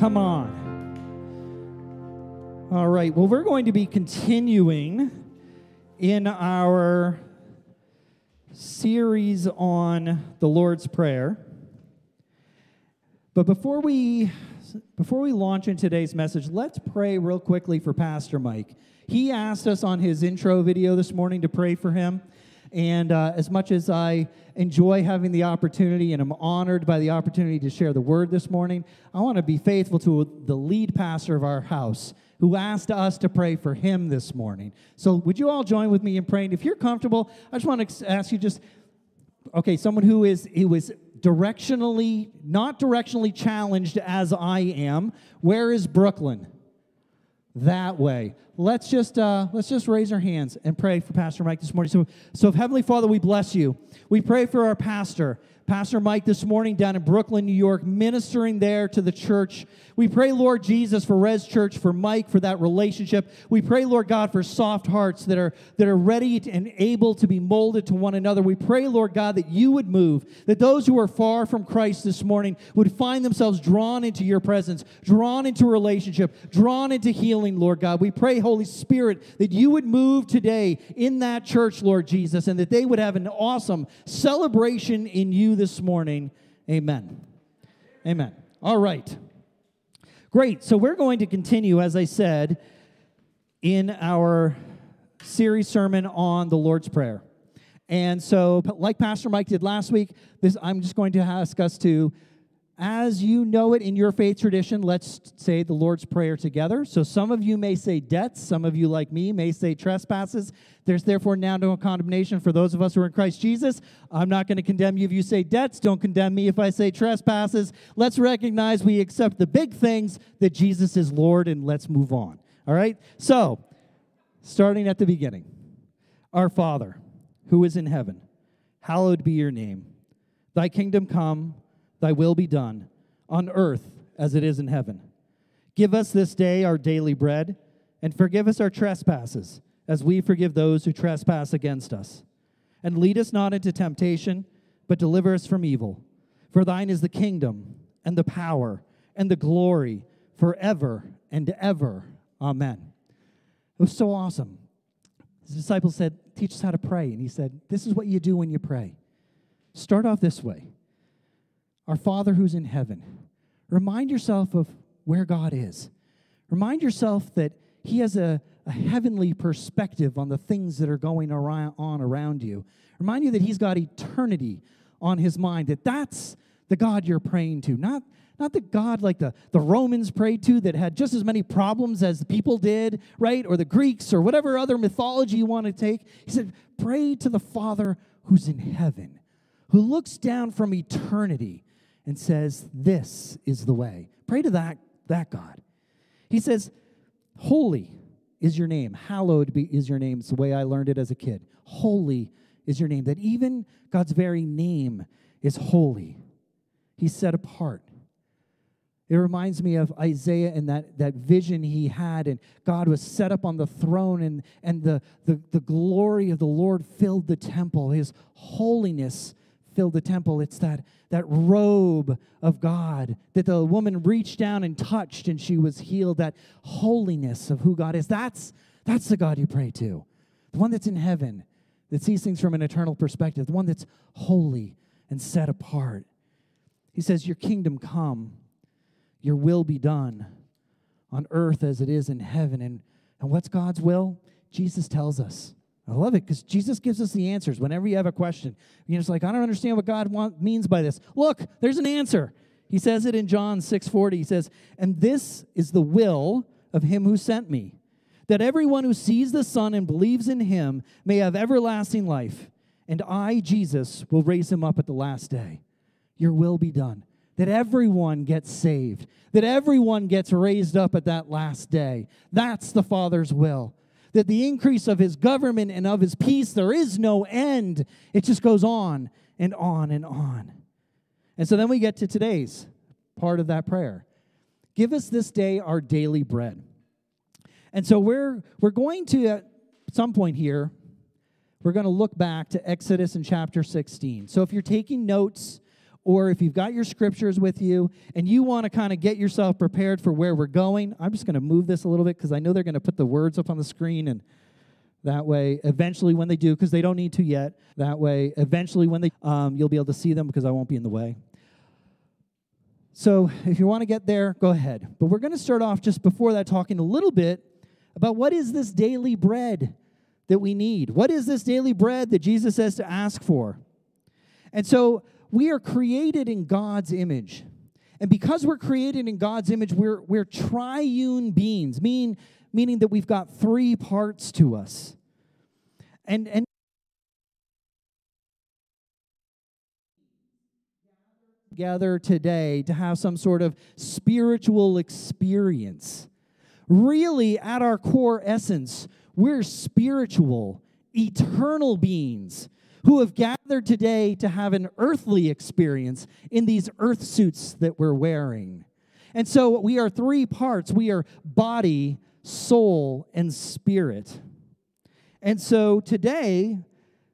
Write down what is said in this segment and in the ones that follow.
Come on. All right. Well, we're going to be continuing in our series on the Lord's Prayer. But before we before we launch in today's message, let's pray real quickly for Pastor Mike. He asked us on his intro video this morning to pray for him. And uh, as much as I enjoy having the opportunity and I'm honored by the opportunity to share the word this morning, I want to be faithful to the lead pastor of our house who asked us to pray for him this morning. So, would you all join with me in praying? If you're comfortable, I just want to ask you just, okay, someone who is who is directionally, not directionally challenged as I am, where is Brooklyn? That way let's just uh, let's just raise our hands and pray for Pastor Mike this morning. So, so Heavenly Father, we bless you. We pray for our pastor. Pastor Mike this morning down in Brooklyn, New York, ministering there to the church. We pray, Lord Jesus, for Res Church, for Mike, for that relationship. We pray, Lord God, for soft hearts that are, that are ready and able to be molded to one another. We pray, Lord God, that you would move, that those who are far from Christ this morning would find themselves drawn into your presence, drawn into relationship, drawn into healing, Lord God. We pray, Holy Spirit, that you would move today in that church, Lord Jesus, and that they would have an awesome celebration in you this morning. Amen. Amen. All right. Great. So we're going to continue, as I said, in our series sermon on the Lord's Prayer. And so, like Pastor Mike did last week, this, I'm just going to ask us to as you know it in your faith tradition, let's say the Lord's Prayer together. So some of you may say debts, some of you, like me, may say trespasses. There's therefore now no condemnation for those of us who are in Christ Jesus. I'm not going to condemn you if you say debts. Don't condemn me if I say trespasses. Let's recognize we accept the big things that Jesus is Lord, and let's move on. All right? So, starting at the beginning Our Father, who is in heaven, hallowed be your name. Thy kingdom come. Thy will be done, on earth as it is in heaven. Give us this day our daily bread, and forgive us our trespasses, as we forgive those who trespass against us. And lead us not into temptation, but deliver us from evil. For thine is the kingdom, and the power, and the glory, forever and ever. Amen. It was so awesome. His disciples said, Teach us how to pray. And he said, This is what you do when you pray. Start off this way our Father who's in heaven. Remind yourself of where God is. Remind yourself that He has a, a heavenly perspective on the things that are going around, on around you. Remind you that He's got eternity on His mind, that that's the God you're praying to, not, not the God like the, the Romans prayed to that had just as many problems as the people did, right? Or the Greeks or whatever other mythology you want to take. He said, Pray to the Father who's in heaven, who looks down from eternity and says, This is the way. Pray to that, that God. He says, Holy is your name. Hallowed be, is your name. It's the way I learned it as a kid. Holy is your name. That even God's very name is holy. He's set apart. It reminds me of Isaiah and that, that vision he had, and God was set up on the throne, and, and the, the, the glory of the Lord filled the temple. His holiness filled the temple. It's that, that robe of God that the woman reached down and touched and she was healed. That holiness of who God is. That's, that's the God you pray to. The one that's in heaven, that sees things from an eternal perspective, the one that's holy and set apart. He says, Your kingdom come, your will be done on earth as it is in heaven. And, and what's God's will? Jesus tells us. I love it because Jesus gives us the answers whenever you have a question. You're just like, I don't understand what God want, means by this. Look, there's an answer. He says it in John 6:40. He says, "And this is the will of him who sent me, that everyone who sees the Son and believes in him may have everlasting life, and I, Jesus, will raise him up at the last day. Your will be done." That everyone gets saved, that everyone gets raised up at that last day. That's the Father's will that the increase of his government and of his peace, there is no end. It just goes on and on and on. And so then we get to today's part of that prayer. Give us this day our daily bread. And so we're we're going to at some point here we're going to look back to Exodus in chapter 16. So if you're taking notes or if you've got your scriptures with you and you want to kind of get yourself prepared for where we're going, I'm just going to move this a little bit because I know they're going to put the words up on the screen and that way, eventually, when they do, because they don't need to yet, that way, eventually, when they, um, you'll be able to see them because I won't be in the way. So, if you want to get there, go ahead. But we're going to start off just before that, talking a little bit about what is this daily bread that we need? What is this daily bread that Jesus says to ask for? And so, we are created in God's image. And because we're created in God's image, we're, we're triune beings, meaning meaning that we've got three parts to us. And, and gather today to have some sort of spiritual experience. Really, at our core essence, we're spiritual, eternal beings who have gathered today to have an earthly experience in these earth suits that we're wearing. And so we are three parts we are body, soul, and spirit. And so today,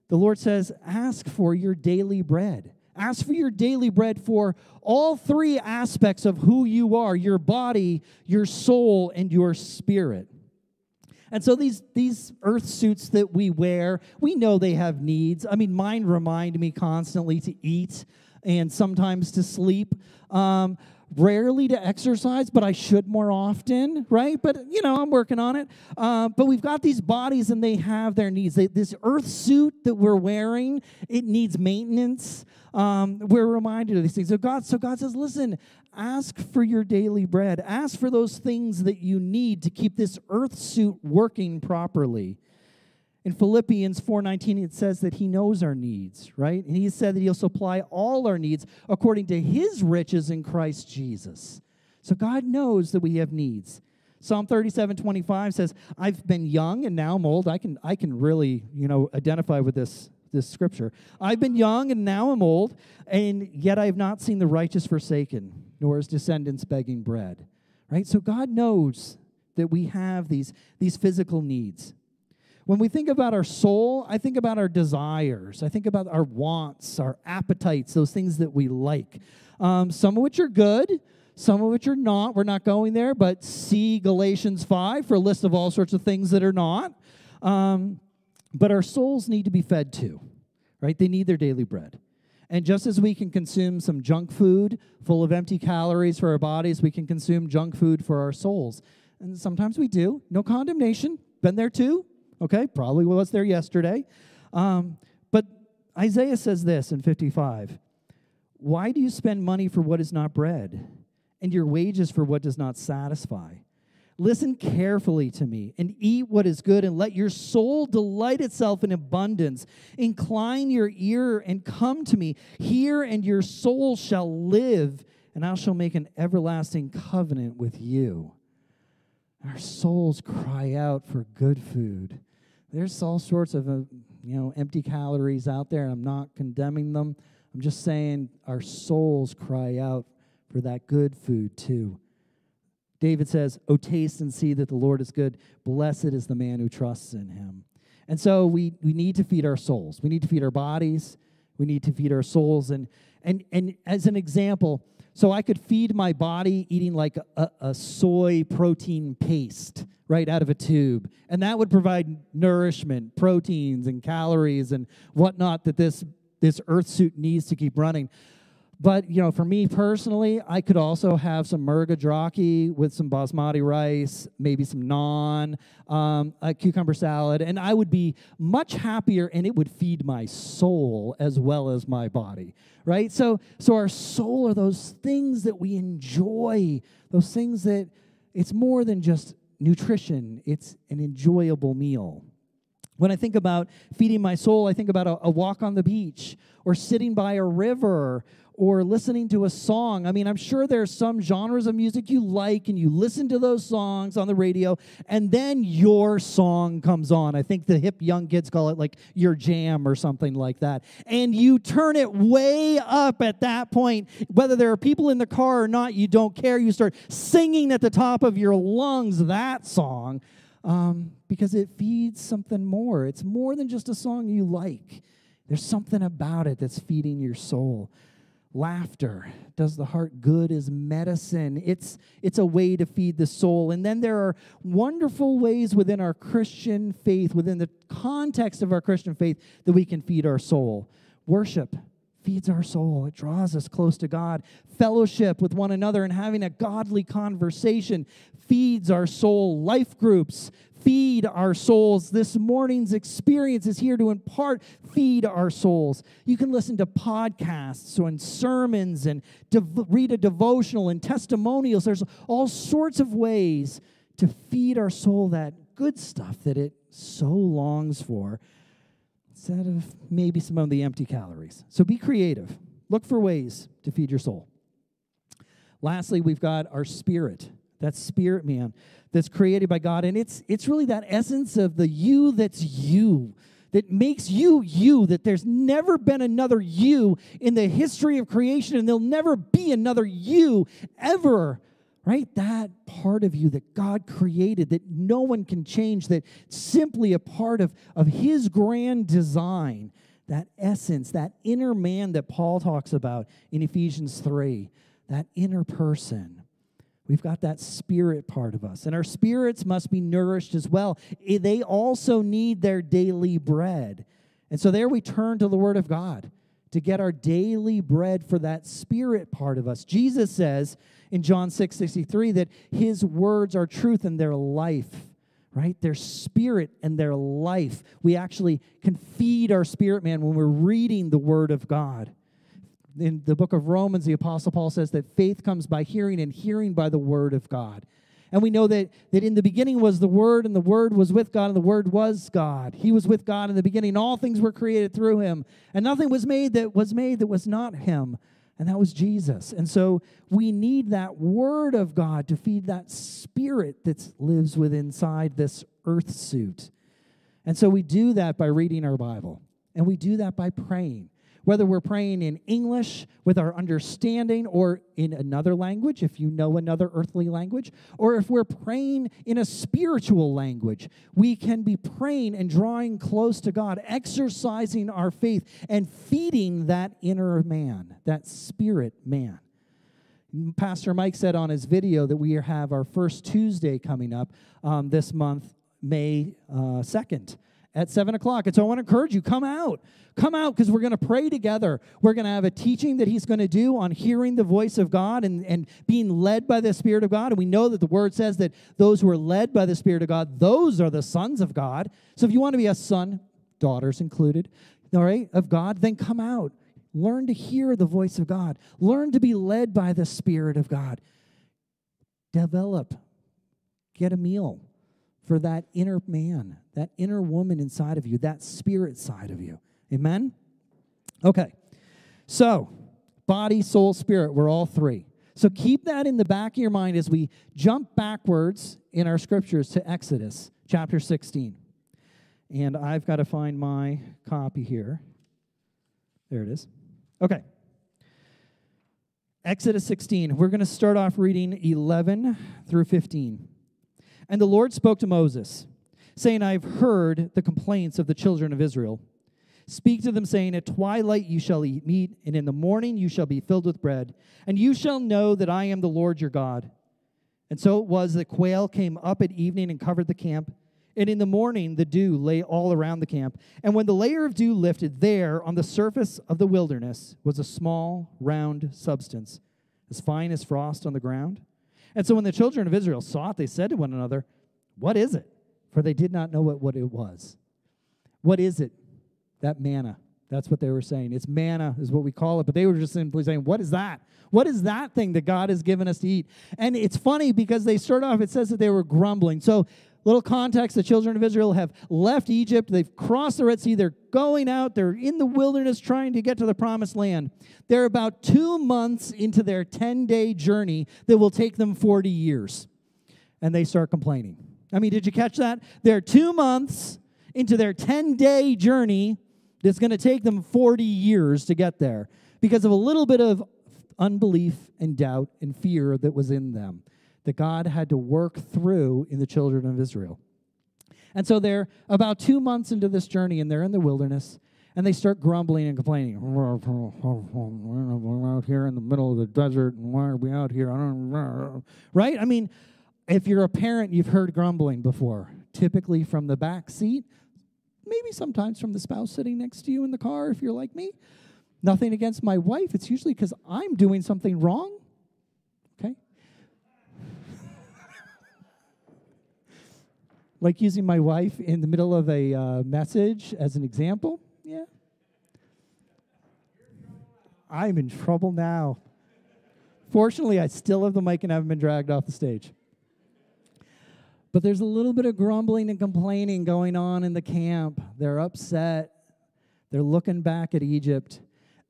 the Lord says, ask for your daily bread. Ask for your daily bread for all three aspects of who you are your body, your soul, and your spirit. And so these, these earth suits that we wear, we know they have needs. I mean, mine remind me constantly to eat and sometimes to sleep. Um, rarely to exercise, but I should more often, right? But, you know, I'm working on it. Uh, but we've got these bodies and they have their needs. They, this earth suit that we're wearing, it needs maintenance. Um, we're reminded of these things. So God, so God says, listen, ask for your daily bread. Ask for those things that you need to keep this earth suit working properly. In Philippians 4:19 it says that he knows our needs, right? And he said that he'll supply all our needs according to his riches in Christ Jesus. So God knows that we have needs. Psalm 37:25 says, "I've been young and now I'm old." I can I can really, you know, identify with this this scripture. I've been young and now I'm old, and yet I have not seen the righteous forsaken, nor his descendants begging bread. Right? So God knows that we have these, these physical needs. When we think about our soul, I think about our desires. I think about our wants, our appetites, those things that we like. Um, some of which are good, some of which are not. We're not going there, but see Galatians 5 for a list of all sorts of things that are not. Um, but our souls need to be fed too, right? They need their daily bread. And just as we can consume some junk food full of empty calories for our bodies, we can consume junk food for our souls. And sometimes we do. No condemnation. Been there too. Okay, probably was there yesterday. Um, but Isaiah says this in 55 Why do you spend money for what is not bread, and your wages for what does not satisfy? Listen carefully to me and eat what is good, and let your soul delight itself in abundance. Incline your ear and come to me. Hear, and your soul shall live, and I shall make an everlasting covenant with you. Our souls cry out for good food. There's all sorts of, uh, you know, empty calories out there, and I'm not condemning them. I'm just saying our souls cry out for that good food too. David says, Oh, taste and see that the Lord is good. Blessed is the man who trusts in him. And so we, we need to feed our souls. We need to feed our bodies. We need to feed our souls. And, and, and as an example, so I could feed my body eating like a, a, soy protein paste right out of a tube. And that would provide nourishment, proteins, and calories and whatnot that this, this earth suit needs to keep running. But you know, for me personally, I could also have some murgh adraki with some basmati rice, maybe some naan, um, a cucumber salad, and I would be much happier, and it would feed my soul as well as my body, right? So, so our soul are those things that we enjoy, those things that it's more than just nutrition; it's an enjoyable meal. When I think about feeding my soul, I think about a, a, walk on the beach or sitting by a river or listening to a song. I mean, I'm sure there's some genres of music you like and you listen to those songs on the radio and then your song comes on. I think the hip young kids call it like your jam or something like that. And you turn it way up at that point. Whether there are people in the car or not, you don't care. You start singing at the top of your lungs that song um, because it feeds something more. It's more than just a song you like. There's something about it that's feeding your soul. Laughter does the heart good as medicine. It's, it's a way to feed the soul. And then there are wonderful ways within our Christian faith, within the context of our Christian faith, that we can feed our soul. Worship feeds our soul, it draws us close to God. Fellowship with one another and having a godly conversation feeds our soul. Life groups feed our souls. This morning's experience is here to impart, feed our souls. You can listen to podcasts and sermons and read a devotional and testimonials. There's all sorts of ways to feed our soul that good stuff that it so longs for instead of maybe some of the empty calories. So be creative. Look for ways to feed your soul. Lastly, we've got our spirit that spirit man that's created by God. And it's, it's really that essence of the you that's you that makes you you, that there's never been another you in the history of creation, and there'll never be another you ever, right? That part of you that God created, that no one can change, that simply a part of, of His grand design, that essence, that inner man that Paul talks about in Ephesians 3, that inner person. We've got that spirit part of us, and our spirits must be nourished as well. They also need their daily bread. And so there we turn to the Word of God to get our daily bread for that spirit part of us. Jesus says in John 6 63 that his words are truth and their life, right? Their spirit and their life. We actually can feed our spirit man when we're reading the Word of God in the book of Romans, the Apostle Paul says that faith comes by hearing, and hearing by the word of God. And we know that, that in the beginning was the Word, and the Word was with God, and the Word was God. He was with God in the beginning. All things were created through Him, and nothing was made that was made that was not Him, and that was Jesus. And so we need that Word of God to feed that Spirit that lives within inside this earth suit. And so we do that by reading our Bible, and we do that by praying whether we're praying in English with our understanding or in another language, if you know another earthly language, or if we're praying in a spiritual language, we can be praying and drawing close to God, exercising our faith and feeding that inner man, that spirit man. Pastor Mike said on his video that we have our first Tuesday coming up um, this month, May uh, 2nd at 7 o'clock. And so I want to encourage you come out. Come out because we're going to pray together. We're going to have a teaching that he's going to do on hearing the voice of God and, and being led by the Spirit of God. And we know that the word says that those who are led by the Spirit of God, those are the sons of God. So if you want to be a son, daughters included, all right, of God, then come out. Learn to hear the voice of God. Learn to be led by the Spirit of God. Develop. Get a meal for that inner man, that inner woman inside of you, that spirit side of you. Amen? Okay. So, body, soul, spirit, we're all three. So keep that in the back of your mind as we jump backwards in our scriptures to Exodus chapter 16. And I've got to find my copy here. There it is. Okay. Exodus 16. We're going to start off reading 11 through 15. And the Lord spoke to Moses, saying, I have heard the complaints of the children of Israel. Speak to them, saying, At twilight you shall eat meat, and in the morning you shall be filled with bread, and you shall know that I am the Lord your God. And so it was that quail came up at evening and covered the camp. And in the morning the dew lay all around the camp. And when the layer of dew lifted, there on the surface of the wilderness was a small, round substance, as fine as frost on the ground. And so when the children of Israel saw it, they said to one another, What is it? For they did not know what, what it was. What is it? That manna. That's what they were saying. It's manna, is what we call it. But they were just simply saying, What is that? What is that thing that God has given us to eat? And it's funny because they start off, it says that they were grumbling. So Little context the children of Israel have left Egypt. They've crossed the Red Sea. They're going out. They're in the wilderness trying to get to the promised land. They're about two months into their 10 day journey that will take them 40 years. And they start complaining. I mean, did you catch that? They're two months into their 10 day journey that's going to take them 40 years to get there because of a little bit of unbelief and doubt and fear that was in them that God had to work through in the children of Israel. And so they're about two months into this journey and they're in the wilderness. and they start grumbling and complaining. We're out here in the middle of the desert, and why are we out here? I don't Right? I mean, if you're a parent, you've heard grumbling before, typically from the back seat, maybe sometimes from the spouse sitting next to you in the car if you're like me. Nothing against my wife, it's usually because I'm doing something wrong. Okay? Like using my wife in the middle of a uh, message as an example. Yeah. I'm in trouble now. Fortunately, I still have the mic and haven't been dragged off the stage. But there's a little bit of grumbling and complaining going on in the camp. They're upset. They're looking back at Egypt.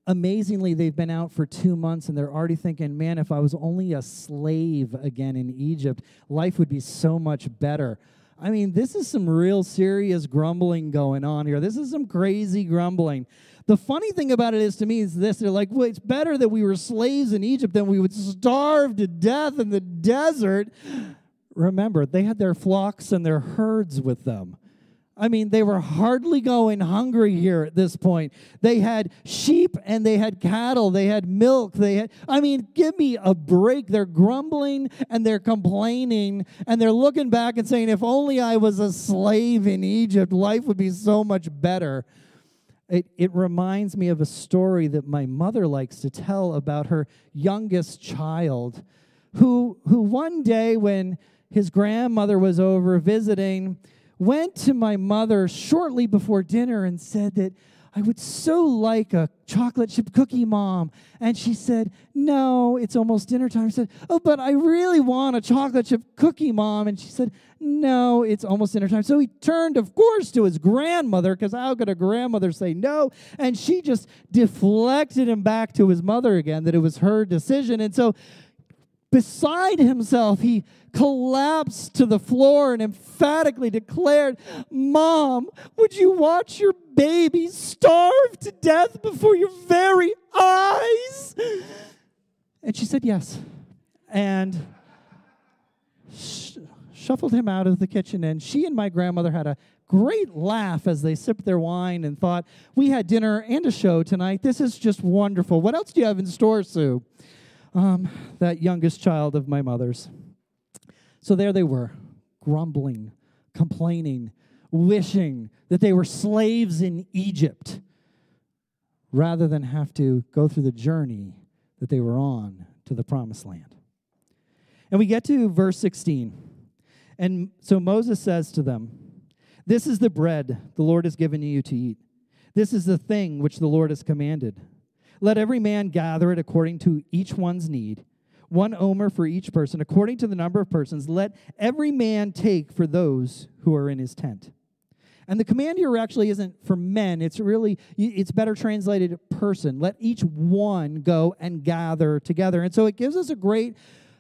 Amazingly, they've been out for two months and they're already thinking, man, if I was only a slave again in Egypt, life would be so much better. I mean, this is some real serious grumbling going on here. This is some crazy grumbling. The funny thing about it is to me is this they're like, well, it's better that we were slaves in Egypt than we would starve to death in the desert. Remember, they had their flocks and their herds with them. I mean, they were hardly going hungry here at this point. They had sheep and they had cattle, they had milk, they had I mean, give me a break. They're grumbling and they're complaining and they're looking back and saying if only I was a slave in Egypt, life would be so much better. It, it reminds me of a story that my mother likes to tell about her youngest child who who one day when his grandmother was over visiting went to my mother shortly before dinner and said that I would so like a chocolate chip cookie, mom. And she said, No, it's almost dinner time. I said, Oh, but I really want a chocolate chip cookie, mom. And she said, No, it's almost dinner time. So he turned, of course, to his grandmother, because how could a grandmother say no? And she just deflected him back to his mother again, that it was her decision. And so beside himself, he collapsed to the floor and emphatically declared, Mom, would you watch your baby starve to death before your very eyes? And she said, Yes. And sh- shuffled him out of the kitchen. And she and my grandmother had a great laugh as they sipped their wine and thought, We had dinner and a show tonight. This is just wonderful. What else do you have in store, Sue? Um, that youngest child of my mother's. So there they were, grumbling, complaining, wishing that they were slaves in Egypt rather than have to go through the journey that they were on to the promised land. And we get to verse 16. And so Moses says to them, This is the bread the Lord has given you to eat. This is the thing which the Lord has commanded. Let every man gather it according to each one's need one omer for each person, according to the number of persons. Let every man take for those who are in his tent. And the command here actually isn't for men, it's really, it's better translated person. Let each one go and gather together. And so it gives us a great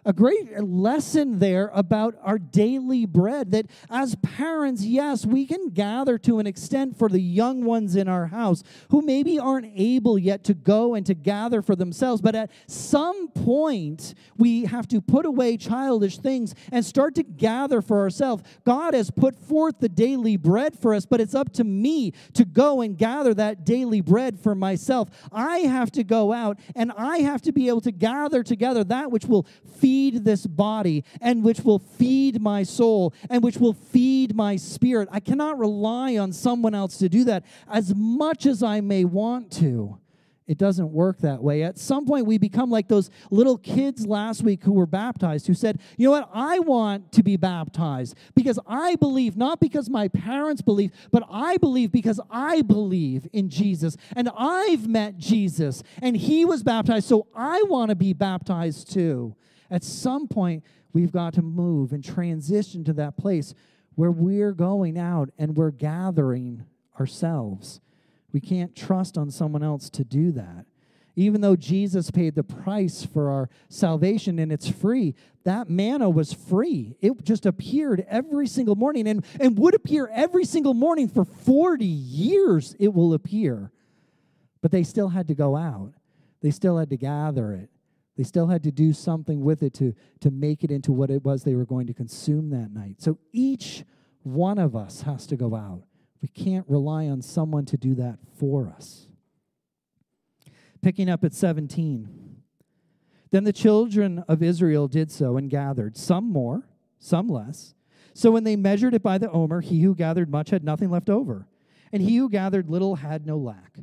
a great lesson there about our daily bread. That as parents, yes, we can gather to an extent for the young ones in our house who maybe aren't able yet to go and to gather for themselves. But at some point, we have to put away childish things and start to gather for ourselves. God has put forth the daily bread for us, but it's up to me to go and gather that daily bread for myself. I have to go out and I have to be able to gather together that which will feed feed this body and which will feed my soul and which will feed my spirit. I cannot rely on someone else to do that as much as I may want to. It doesn't work that way. At some point, we become like those little kids last week who were baptized, who said, You know what? I want to be baptized because I believe, not because my parents believe, but I believe because I believe in Jesus. And I've met Jesus, and he was baptized, so I want to be baptized too. At some point, we've got to move and transition to that place where we're going out and we're gathering ourselves. We can't trust on someone else to do that. Even though Jesus paid the price for our salvation and it's free, that manna was free. It just appeared every single morning and, and would appear every single morning for 40 years. It will appear. But they still had to go out, they still had to gather it. They still had to do something with it to, to make it into what it was they were going to consume that night. So each one of us has to go out. We can't rely on someone to do that for us. Picking up at 17. Then the children of Israel did so and gathered, some more, some less. So when they measured it by the omer, he who gathered much had nothing left over, and he who gathered little had no lack.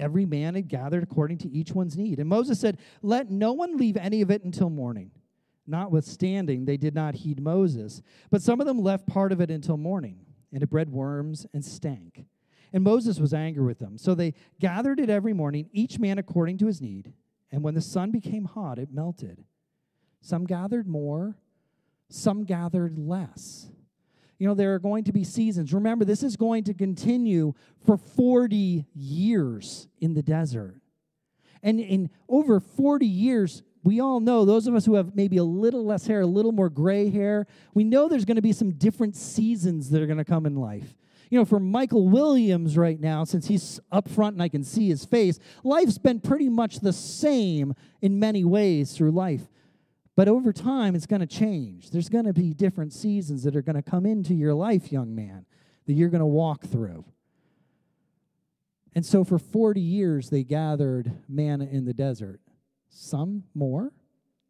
Every man had gathered according to each one's need. And Moses said, Let no one leave any of it until morning. Notwithstanding, they did not heed Moses, but some of them left part of it until morning, and it bred worms and stank. And Moses was angry with them. So they gathered it every morning, each man according to his need. And when the sun became hot, it melted. Some gathered more, some gathered less. You know, there are going to be seasons. Remember, this is going to continue for 40 years in the desert. And in over 40 years, we all know, those of us who have maybe a little less hair, a little more gray hair, we know there's going to be some different seasons that are going to come in life. You know, for Michael Williams right now, since he's up front and I can see his face, life's been pretty much the same in many ways through life. But over time, it's going to change. There's going to be different seasons that are going to come into your life, young man, that you're going to walk through. And so for 40 years, they gathered manna in the desert. Some more,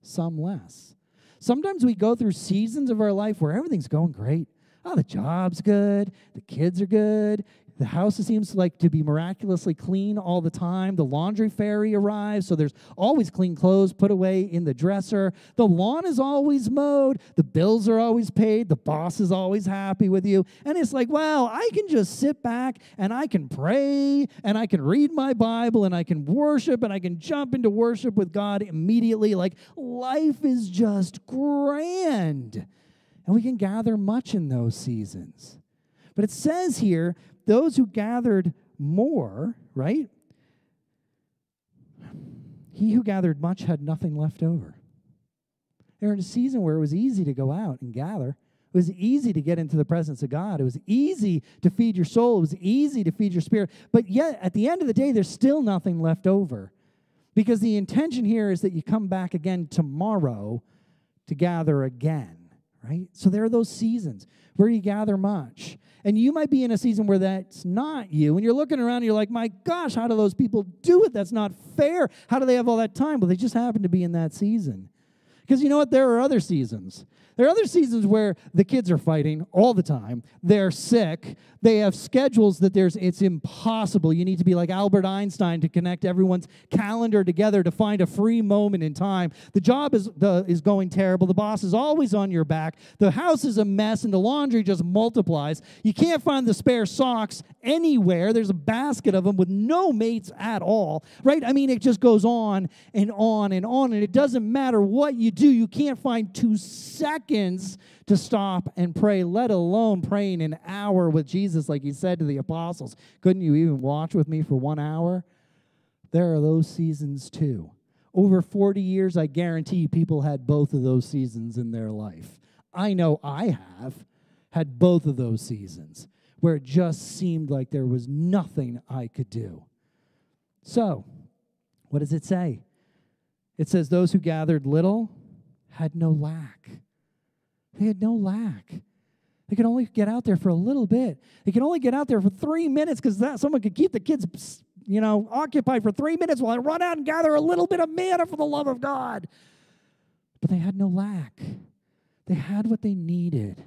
some less. Sometimes we go through seasons of our life where everything's going great. Oh, the job's good, the kids are good, the house seems like to be miraculously clean all the time. The laundry fairy arrives, so there's always clean clothes put away in the dresser. The lawn is always mowed. The bills are always paid. The boss is always happy with you. And it's like, well, I can just sit back and I can pray and I can read my Bible and I can worship and I can jump into worship with God immediately. Like, life is just grand. And we can gather much in those seasons. But it says here those who gathered more, right? He who gathered much had nothing left over. They're in a season where it was easy to go out and gather. It was easy to get into the presence of God. It was easy to feed your soul. It was easy to feed your spirit. But yet, at the end of the day, there's still nothing left over. Because the intention here is that you come back again tomorrow to gather again, right? So there are those seasons where you gather much. And you might be in a season where that's not you. And you're looking around and you're like, my gosh, how do those people do it? That's not fair. How do they have all that time? Well, they just happen to be in that season. Because you know what? There are other seasons. There are other seasons where the kids are fighting all the time. They're sick. They have schedules that there's it's impossible. You need to be like Albert Einstein to connect everyone's calendar together to find a free moment in time. The job is the, is going terrible. The boss is always on your back. The house is a mess and the laundry just multiplies. You can't find the spare socks anywhere. There's a basket of them with no mates at all. Right? I mean, it just goes on and on and on and it doesn't matter what you do. You can't find 2 seconds to stop and pray, let alone praying an hour with Jesus, like he said to the apostles. Couldn't you even watch with me for one hour? There are those seasons too. Over 40 years, I guarantee people had both of those seasons in their life. I know I have had both of those seasons where it just seemed like there was nothing I could do. So, what does it say? It says, Those who gathered little had no lack. They had no lack. They could only get out there for a little bit. They could only get out there for three minutes because that someone could keep the kids, you know, occupied for three minutes while I run out and gather a little bit of manna for the love of God. But they had no lack. They had what they needed.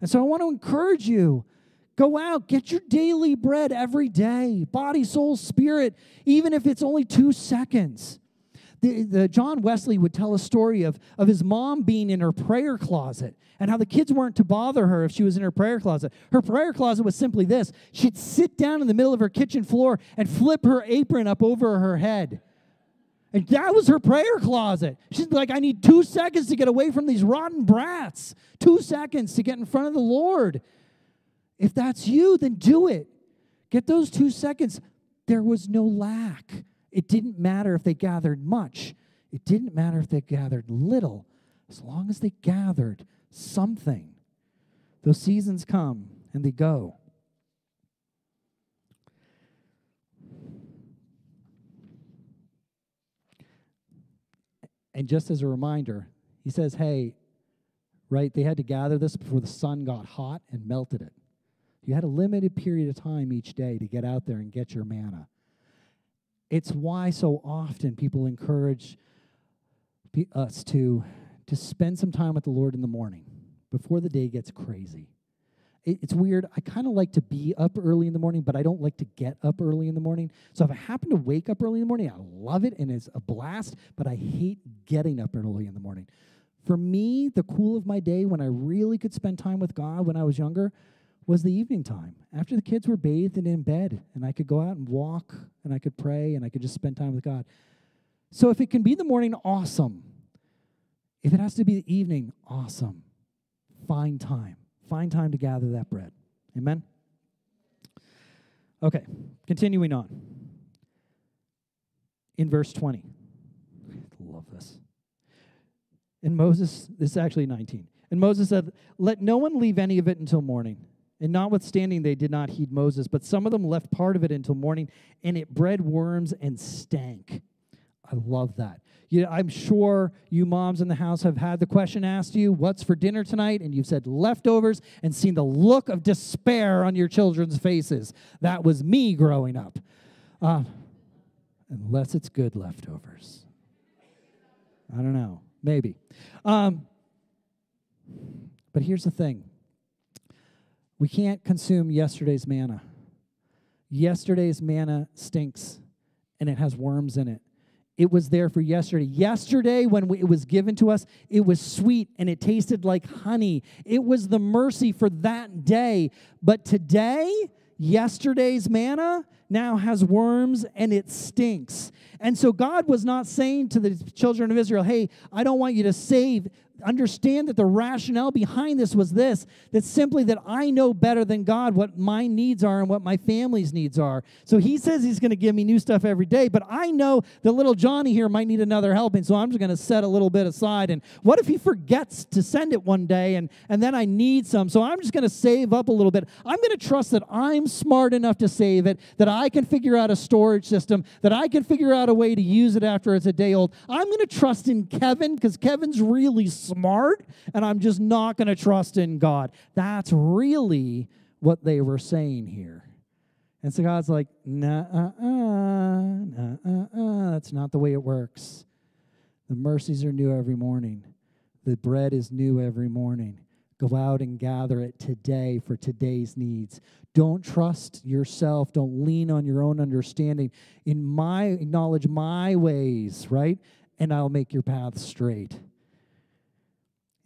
And so I want to encourage you go out, get your daily bread every day, body, soul, spirit, even if it's only two seconds. The, the, John Wesley would tell a story of, of his mom being in her prayer closet and how the kids weren't to bother her if she was in her prayer closet. Her prayer closet was simply this she'd sit down in the middle of her kitchen floor and flip her apron up over her head. And that was her prayer closet. She's like, I need two seconds to get away from these rotten brats, two seconds to get in front of the Lord. If that's you, then do it. Get those two seconds. There was no lack. It didn't matter if they gathered much, it didn't matter if they gathered little, as long as they gathered something. Those seasons come and they go. And just as a reminder, he says, hey, right, they had to gather this before the sun got hot and melted it. You had a limited period of time each day to get out there and get your manna. It's why so often people encourage us to, to spend some time with the Lord in the morning before the day gets crazy. It, it's weird. I kind of like to be up early in the morning, but I don't like to get up early in the morning. So if I happen to wake up early in the morning, I love it and it's a blast, but I hate getting up early in the morning. For me, the cool of my day when I really could spend time with God when I was younger was the evening time after the kids were bathed and in bed, and I could go out and walk and I could pray and I could just spend time with God. So if it can be the morning, awesome. If it has to be the evening, awesome. Find time. Find time to gather that bread. Amen? Okay, continuing on. In verse 20. I love this. And Moses, this is actually 19. And Moses said, Let no one leave any of it until morning. And notwithstanding, they did not heed Moses, but some of them left part of it until morning, and it bred worms and stank. I love that. You, I'm sure you moms in the house have had the question asked you, What's for dinner tonight? And you've said leftovers and seen the look of despair on your children's faces. That was me growing up. Uh, unless it's good leftovers. I don't know. Maybe. Um, but here's the thing we can't consume yesterday's manna. Yesterday's manna stinks and it has worms in it. It was there for yesterday. Yesterday, when we, it was given to us, it was sweet and it tasted like honey. It was the mercy for that day. But today, yesterday's manna now has worms and it stinks. And so God was not saying to the children of Israel, hey, I don't want you to save understand that the rationale behind this was this that simply that I know better than God what my needs are and what my family's needs are. So he says he's going to give me new stuff every day, but I know that little Johnny here might need another helping, so I'm just going to set a little bit aside. And what if he forgets to send it one day and, and then I need some? So I'm just going to save up a little bit. I'm going to trust that I'm smart enough to save it, that I can figure out a storage system, that I can figure out a way to use it after it's a day old. I'm going to trust in Kevin because Kevin's really and I'm just not going to trust in God. That's really what they were saying here. And so God's like, nah, uh, uh, nah, uh, uh, that's not the way it works. The mercies are new every morning. The bread is new every morning. Go out and gather it today for today's needs. Don't trust yourself. Don't lean on your own understanding. In my acknowledge my ways, right? And I'll make your path straight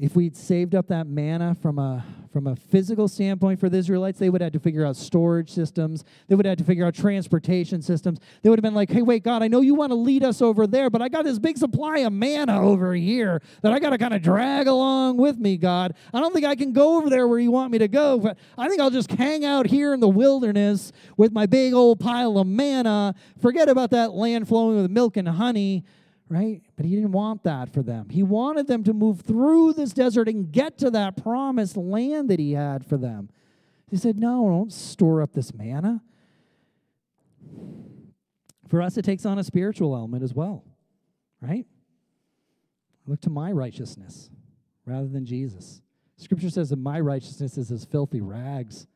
if we'd saved up that manna from a from a physical standpoint for the Israelites, they would have had to figure out storage systems. They would have had to figure out transportation systems. They would have been like, hey, wait, God, I know you want to lead us over there, but I got this big supply of manna over here that I got to kind of drag along with me, God. I don't think I can go over there where you want me to go, but I think I'll just hang out here in the wilderness with my big old pile of manna. Forget about that land flowing with milk and honey right? But he didn't want that for them. He wanted them to move through this desert and get to that promised land that he had for them. He said, No, don't store up this manna. For us, it takes on a spiritual element as well, right? Look to my righteousness rather than Jesus. Scripture says that my righteousness is as filthy rags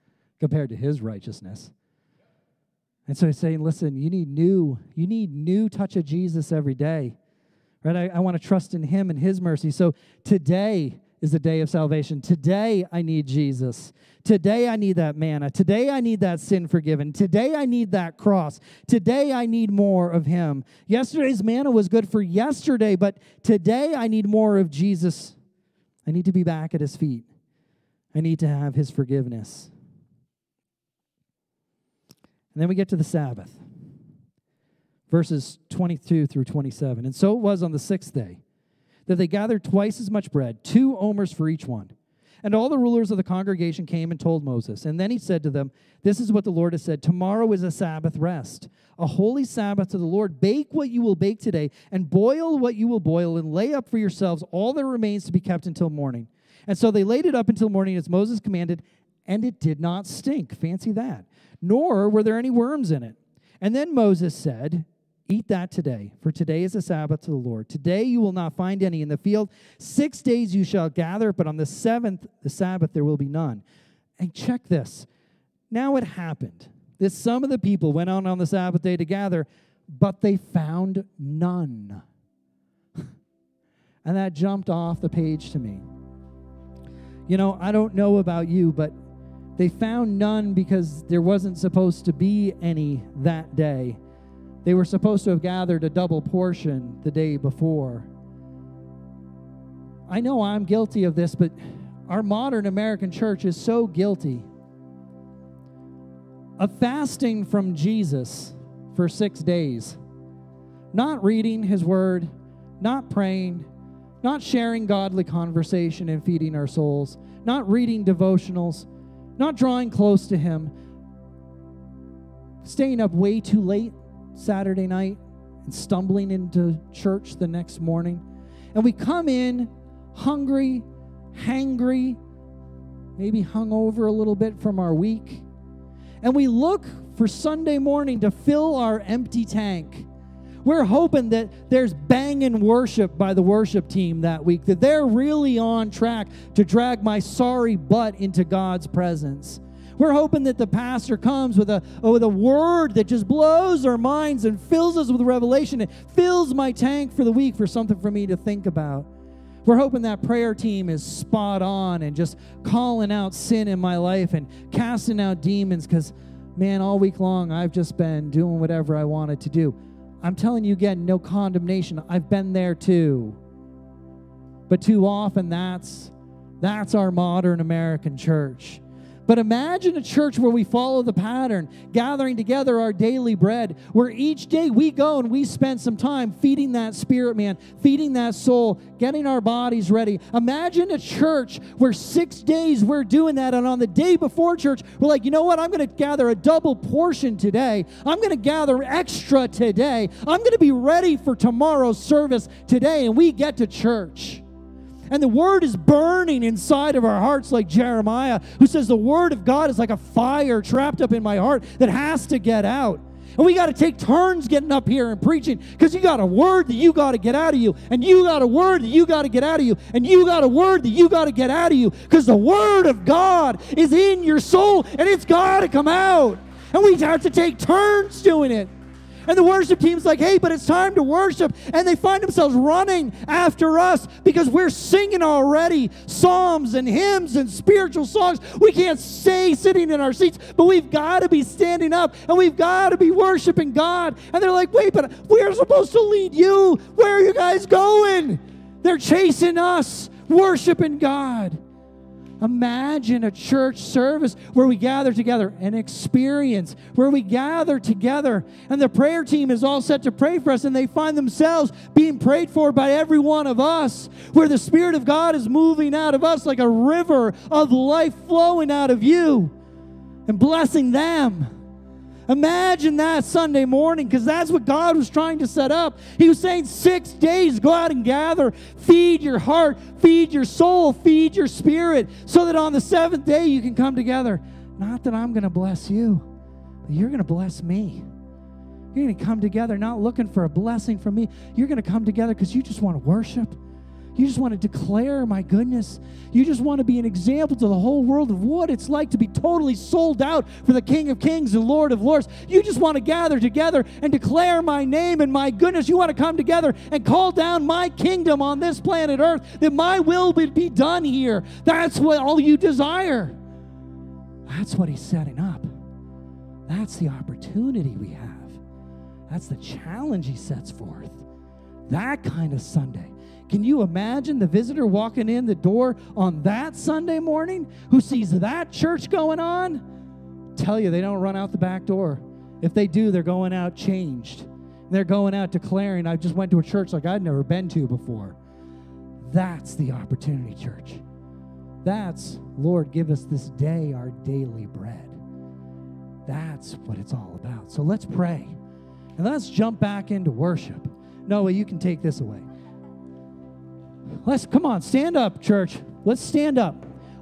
compared to his righteousness. And so he's saying, listen, you need new, you need new touch of Jesus every day. Right? I, I want to trust in Him and His mercy. So today is the day of salvation. Today I need Jesus. Today I need that manna. Today I need that sin forgiven. Today I need that cross. Today I need more of Him. Yesterday's manna was good for yesterday, but today I need more of Jesus. I need to be back at His feet. I need to have His forgiveness. And then we get to the Sabbath verses 22 through 27. And so it was on the sixth day that they gathered twice as much bread, two omers for each one. And all the rulers of the congregation came and told Moses. And then he said to them, This is what the Lord has said Tomorrow is a Sabbath rest, a holy Sabbath to the Lord. Bake what you will bake today, and boil what you will boil, and lay up for yourselves all that remains to be kept until morning. And so they laid it up until morning as Moses commanded, and it did not stink. Fancy that. Nor were there any worms in it. And then Moses said, Eat that today, for today is a Sabbath to the Lord. Today you will not find any in the field. Six days you shall gather, but on the seventh, the Sabbath, there will be none. And check this Now it happened that some of the people went out on the Sabbath day to gather, but they found none. and that jumped off the page to me. You know, I don't know about you, but they found none because there wasn't supposed to be any that day. They were supposed to have gathered a double portion the day before. I know I'm guilty of this, but our modern American church is so guilty of fasting from Jesus for six days, not reading his word, not praying, not sharing godly conversation and feeding our souls, not reading devotionals, not drawing close to him, staying up way too late Saturday night and stumbling into church the next morning. And we come in hungry, hangry, maybe hungover a little bit from our week. And we look for Sunday morning to fill our empty tank. We're hoping that there's banging worship by the worship team that week, that they're really on track to drag my sorry butt into God's presence. We're hoping that the pastor comes with a, oh, with a word that just blows our minds and fills us with revelation and fills my tank for the week for something for me to think about. We're hoping that prayer team is spot on and just calling out sin in my life and casting out demons because, man, all week long I've just been doing whatever I wanted to do. I'm telling you again, no condemnation. I've been there too. But too often that's that's our modern American church. But imagine a church where we follow the pattern, gathering together our daily bread, where each day we go and we spend some time feeding that spirit man, feeding that soul, getting our bodies ready. Imagine a church where six days we're doing that, and on the day before church, we're like, you know what? I'm going to gather a double portion today. I'm going to gather extra today. I'm going to be ready for tomorrow's service today, and we get to church. And the word is burning inside of our hearts, like Jeremiah, who says, The word of God is like a fire trapped up in my heart that has to get out. And we got to take turns getting up here and preaching because you got a word that you got to get out of you, and you got a word that you got to get out of you, and you got a word that you got to get out of you because the word of God is in your soul and it's got to come out. And we have to take turns doing it. And the worship team's like, hey, but it's time to worship. And they find themselves running after us because we're singing already psalms and hymns and spiritual songs. We can't stay sitting in our seats, but we've got to be standing up and we've got to be worshiping God. And they're like, wait, but we're supposed to lead you. Where are you guys going? They're chasing us, worshiping God. Imagine a church service where we gather together, an experience where we gather together, and the prayer team is all set to pray for us, and they find themselves being prayed for by every one of us, where the Spirit of God is moving out of us like a river of life flowing out of you and blessing them. Imagine that Sunday morning because that's what God was trying to set up. He was saying, Six days, go out and gather, feed your heart, feed your soul, feed your spirit, so that on the seventh day you can come together. Not that I'm going to bless you, but you're going to bless me. You're going to come together not looking for a blessing from me. You're going to come together because you just want to worship. You just want to declare my goodness. You just want to be an example to the whole world of what it's like to be totally sold out for the King of Kings and Lord of Lords. You just want to gather together and declare my name and my goodness. You want to come together and call down my kingdom on this planet Earth, that my will would be done here. That's what all you desire. That's what he's setting up. That's the opportunity we have. That's the challenge he sets forth. That kind of Sunday can you imagine the visitor walking in the door on that Sunday morning who sees that church going on? Tell you, they don't run out the back door. If they do, they're going out changed. They're going out declaring, I just went to a church like I'd never been to before. That's the opportunity, church. That's, Lord, give us this day our daily bread. That's what it's all about. So let's pray. And let's jump back into worship. Noah, you can take this away. Let's come on, stand up, church. Let's stand up.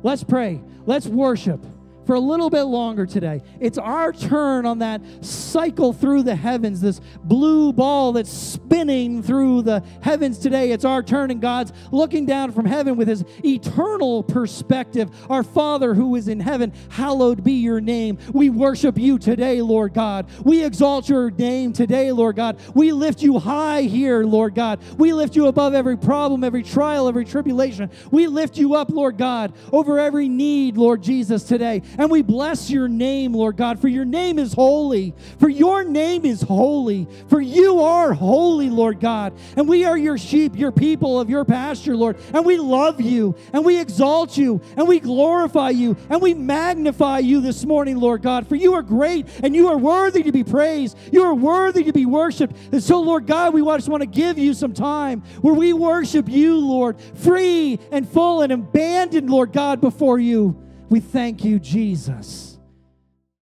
Let's pray. Let's worship. For a little bit longer today. It's our turn on that cycle through the heavens, this blue ball that's spinning through the heavens today. It's our turn, and God's looking down from heaven with his eternal perspective. Our Father who is in heaven, hallowed be your name. We worship you today, Lord God. We exalt your name today, Lord God. We lift you high here, Lord God. We lift you above every problem, every trial, every tribulation. We lift you up, Lord God, over every need, Lord Jesus, today. And we bless your name, Lord God, for your name is holy. For your name is holy. For you are holy, Lord God. And we are your sheep, your people of your pasture, Lord. And we love you, and we exalt you, and we glorify you, and we magnify you this morning, Lord God. For you are great, and you are worthy to be praised. You are worthy to be worshiped. And so, Lord God, we just want to give you some time where we worship you, Lord, free and full and abandoned, Lord God, before you. We thank you, Jesus.